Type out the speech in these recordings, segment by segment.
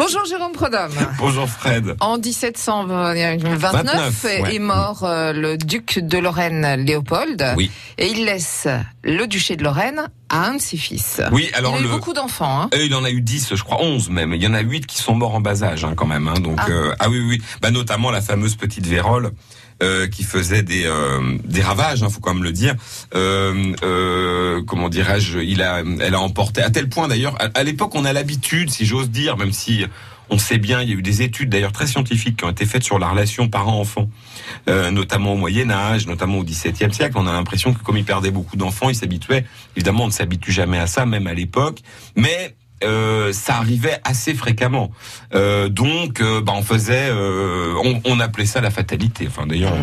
Bonjour Jérôme Prodhomme. Bonjour Fred. En 1729 29, ouais. est mort euh, le duc de Lorraine Léopold. Oui. Et il laisse le duché de Lorraine à un de ses fils. Oui, alors il a eu beaucoup d'enfants. Hein. Euh, il en a eu 10, je crois 11 même. Il y en a 8 qui sont morts en bas âge hein, quand même. Hein, donc Ah. euh, ah oui oui, bah notamment la fameuse petite Vérole euh, qui faisait des euh, des ravages, hein, faut quand même le dire. Euh, euh, comment dirais-je Il a elle a emporté à tel point d'ailleurs. À, à l'époque, on a l'habitude, si j'ose dire, même si on sait bien, il y a eu des études d'ailleurs très scientifiques qui ont été faites sur la relation parent-enfant, euh, notamment au Moyen Âge, notamment au XVIIe siècle. On a l'impression que comme il perdait beaucoup d'enfants, il s'habituait. Évidemment, on ne s'habitue jamais à ça, même à l'époque. Mais euh, ça arrivait assez fréquemment. Euh, donc, euh, bah, on faisait, on, on appelait ça la fatalité. Enfin, d'ailleurs,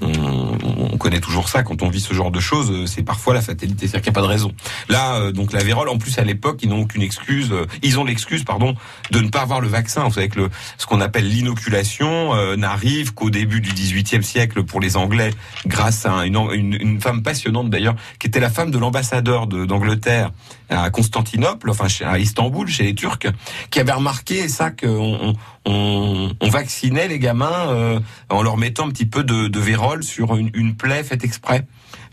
on, on- on connaît toujours ça quand on vit ce genre de choses. C'est parfois la fatalité, c'est-à-dire qu'il n'y a pas de raison. Là, donc la vérole, en plus à l'époque, ils n'ont aucune excuse. ils ont l'excuse, pardon, de ne pas avoir le vaccin. Vous savez que le, ce qu'on appelle l'inoculation n'arrive qu'au début du XVIIIe siècle pour les Anglais, grâce à une, une, une femme passionnante d'ailleurs, qui était la femme de l'ambassadeur de- d'Angleterre à Constantinople, enfin à Istanbul, chez les Turcs, qui avait remarqué ça qu'on on, on, on vaccinait les gamins euh, en leur mettant un petit peu de, de vérole sur une, une plaie faite exprès.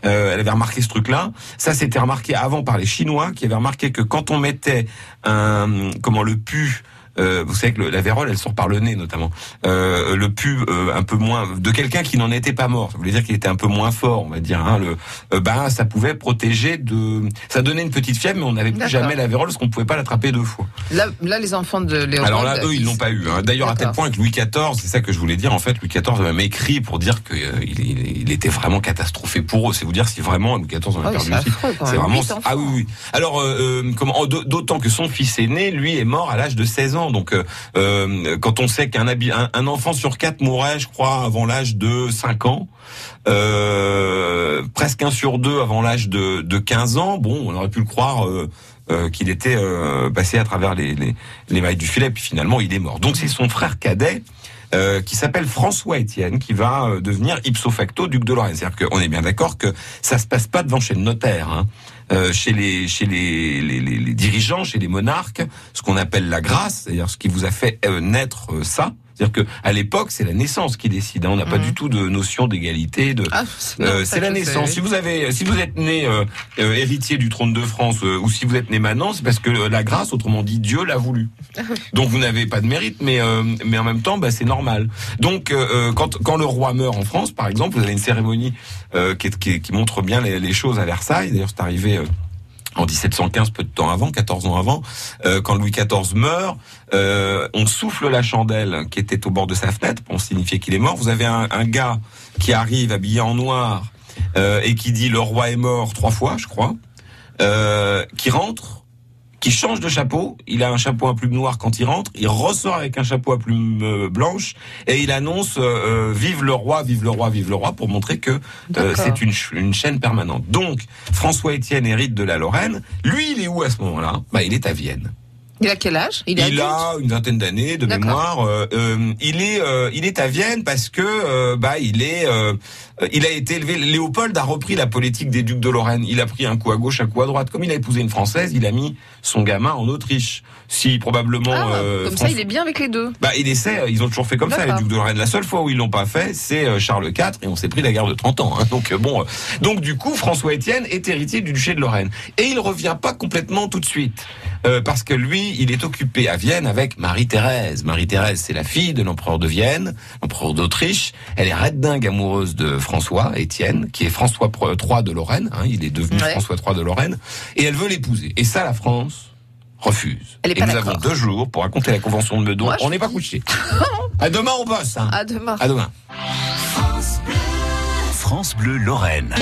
Euh, elle avait remarqué ce truc-là. Ça, c'était remarqué avant par les Chinois, qui avaient remarqué que quand on mettait un, comment le pu, euh, vous savez que le- la vérole, elle sort par le nez notamment. Euh, le pu euh, un peu moins de quelqu'un qui n'en était pas mort. Ça voulait dire qu'il était un peu moins fort, on va dire. Hein, le, ben, ça pouvait protéger de. Ça donnait une petite fièvre, mais on n'avait plus jamais la vérole parce qu'on pouvait pas l'attraper deux fois. Là, là, les enfants de Léopold. Alors là, eux, ils l'ont pas eu. hein. D'ailleurs, à tel point que Louis XIV, c'est ça que je voulais dire. En fait, Louis XIV a même écrit pour dire qu'il il, il était vraiment catastrophé pour eux. C'est vous dire si vraiment Louis XIV en a oui, perdu c'est vraiment ah oui oui. Alors comment d- d'autant que son fils aîné lui est mort à l'âge de 16 ans. Donc euh, euh, quand on sait qu'un enfant sur quatre mourrait, je crois, avant l'âge de 5 ans, euh, presque un sur deux avant l'âge de, de 15 ans, bon, on aurait pu le croire. qu'il était passé à travers les, les, les mailles du filet, puis finalement il est mort. Donc c'est son frère cadet qui s'appelle François Étienne, qui va devenir ipso facto duc de Lorraine. C'est-à-dire qu'on est bien d'accord que ça se passe pas devant chez le notaire, hein. Euh, chez les chez les, les, les- dirigeants, chez les monarques, ce qu'on appelle la grâce, c'est-à-dire ce qui vous a fait euh, naître euh, ça. C'est-à-dire que à l'époque, c'est la naissance qui décide. hein. On n'a pas Mhm. du tout de notion d'égalité. De Ah, c'est euh, c'est la naissance. sais. Si vous avez, si vous êtes né euh, euh, héritier du trône de France, ou si vous êtes né maintenant, c'est parce que la grâce, autrement dit, Dieu l'a voulu. Donc vous n'avez pas de mérite, mais mais en même temps, bah, c'est normal. Donc quand quand le roi meurt en France, par exemple, vous avez une cérémonie qui, montre bien les, les choses à Versailles. D'ailleurs, c'est arrivé. En 1715, peu de temps avant, 14 ans avant, euh, quand Louis XIV meurt, euh, on souffle la chandelle qui était au bord de sa fenêtre pour signifier qu'il est mort. Vous avez un, un gars qui arrive habillé en noir euh, et qui dit le roi est mort trois fois, je crois, euh, qui rentre, qui change de chapeau. Il a un chapeau à plume noire quand il rentre. Il ressort avec un chapeau à plume euh, blanche et il annonce euh, euh, vive le roi, vive le roi, vive le roi pour montrer que euh, c'est une chaîne permanente. Donc François Étienne hérite de la Lorraine. Lui, il est où à ce moment-là? Bah, il est à Vienne. Il a quel âge? Il a une vingtaine d'années de mémoire. Euh, euh, il est, euh, il est à Vienne parce que euh, bah il est, il a été élevé. Léopold a repris la politique des ducs de Lorraine. Il a pris un coup à gauche, un coup à droite. Comme il a épousé une française, il a mis son gamin en Autriche. Si probablement. Ah, comme ça, il est bien avec les deux. bah, il essaie, ils ont toujours fait comme ça, les ducs de Lorraine. La seule fois où ils l'ont pas fait, c'est Charles IV, et on s'est pris la guerre de 30 ans. hein. Donc, bon. donc, du coup, François Étienne est héritier du duché de Lorraine. Et il revient pas complètement tout de suite. parce que lui, il est occupé à Vienne avec Marie-Thérèse. Marie-Thérèse, c'est la fille de l'empereur de Vienne, l'empereur d'Autriche. Elle est red dingue amoureuse de François Étienne, qui est François III de Lorraine. hein. il est devenu Ouais. François III de Lorraine. Et elle veut l'épouser. Et ça, la France refuse. Elle est et pas nous avons deux jours pour raconter la convention de Meudon. Moi, On n'est pas couché. à demain, on bosse. Hein. À demain. À demain. France Bleu Lorraine.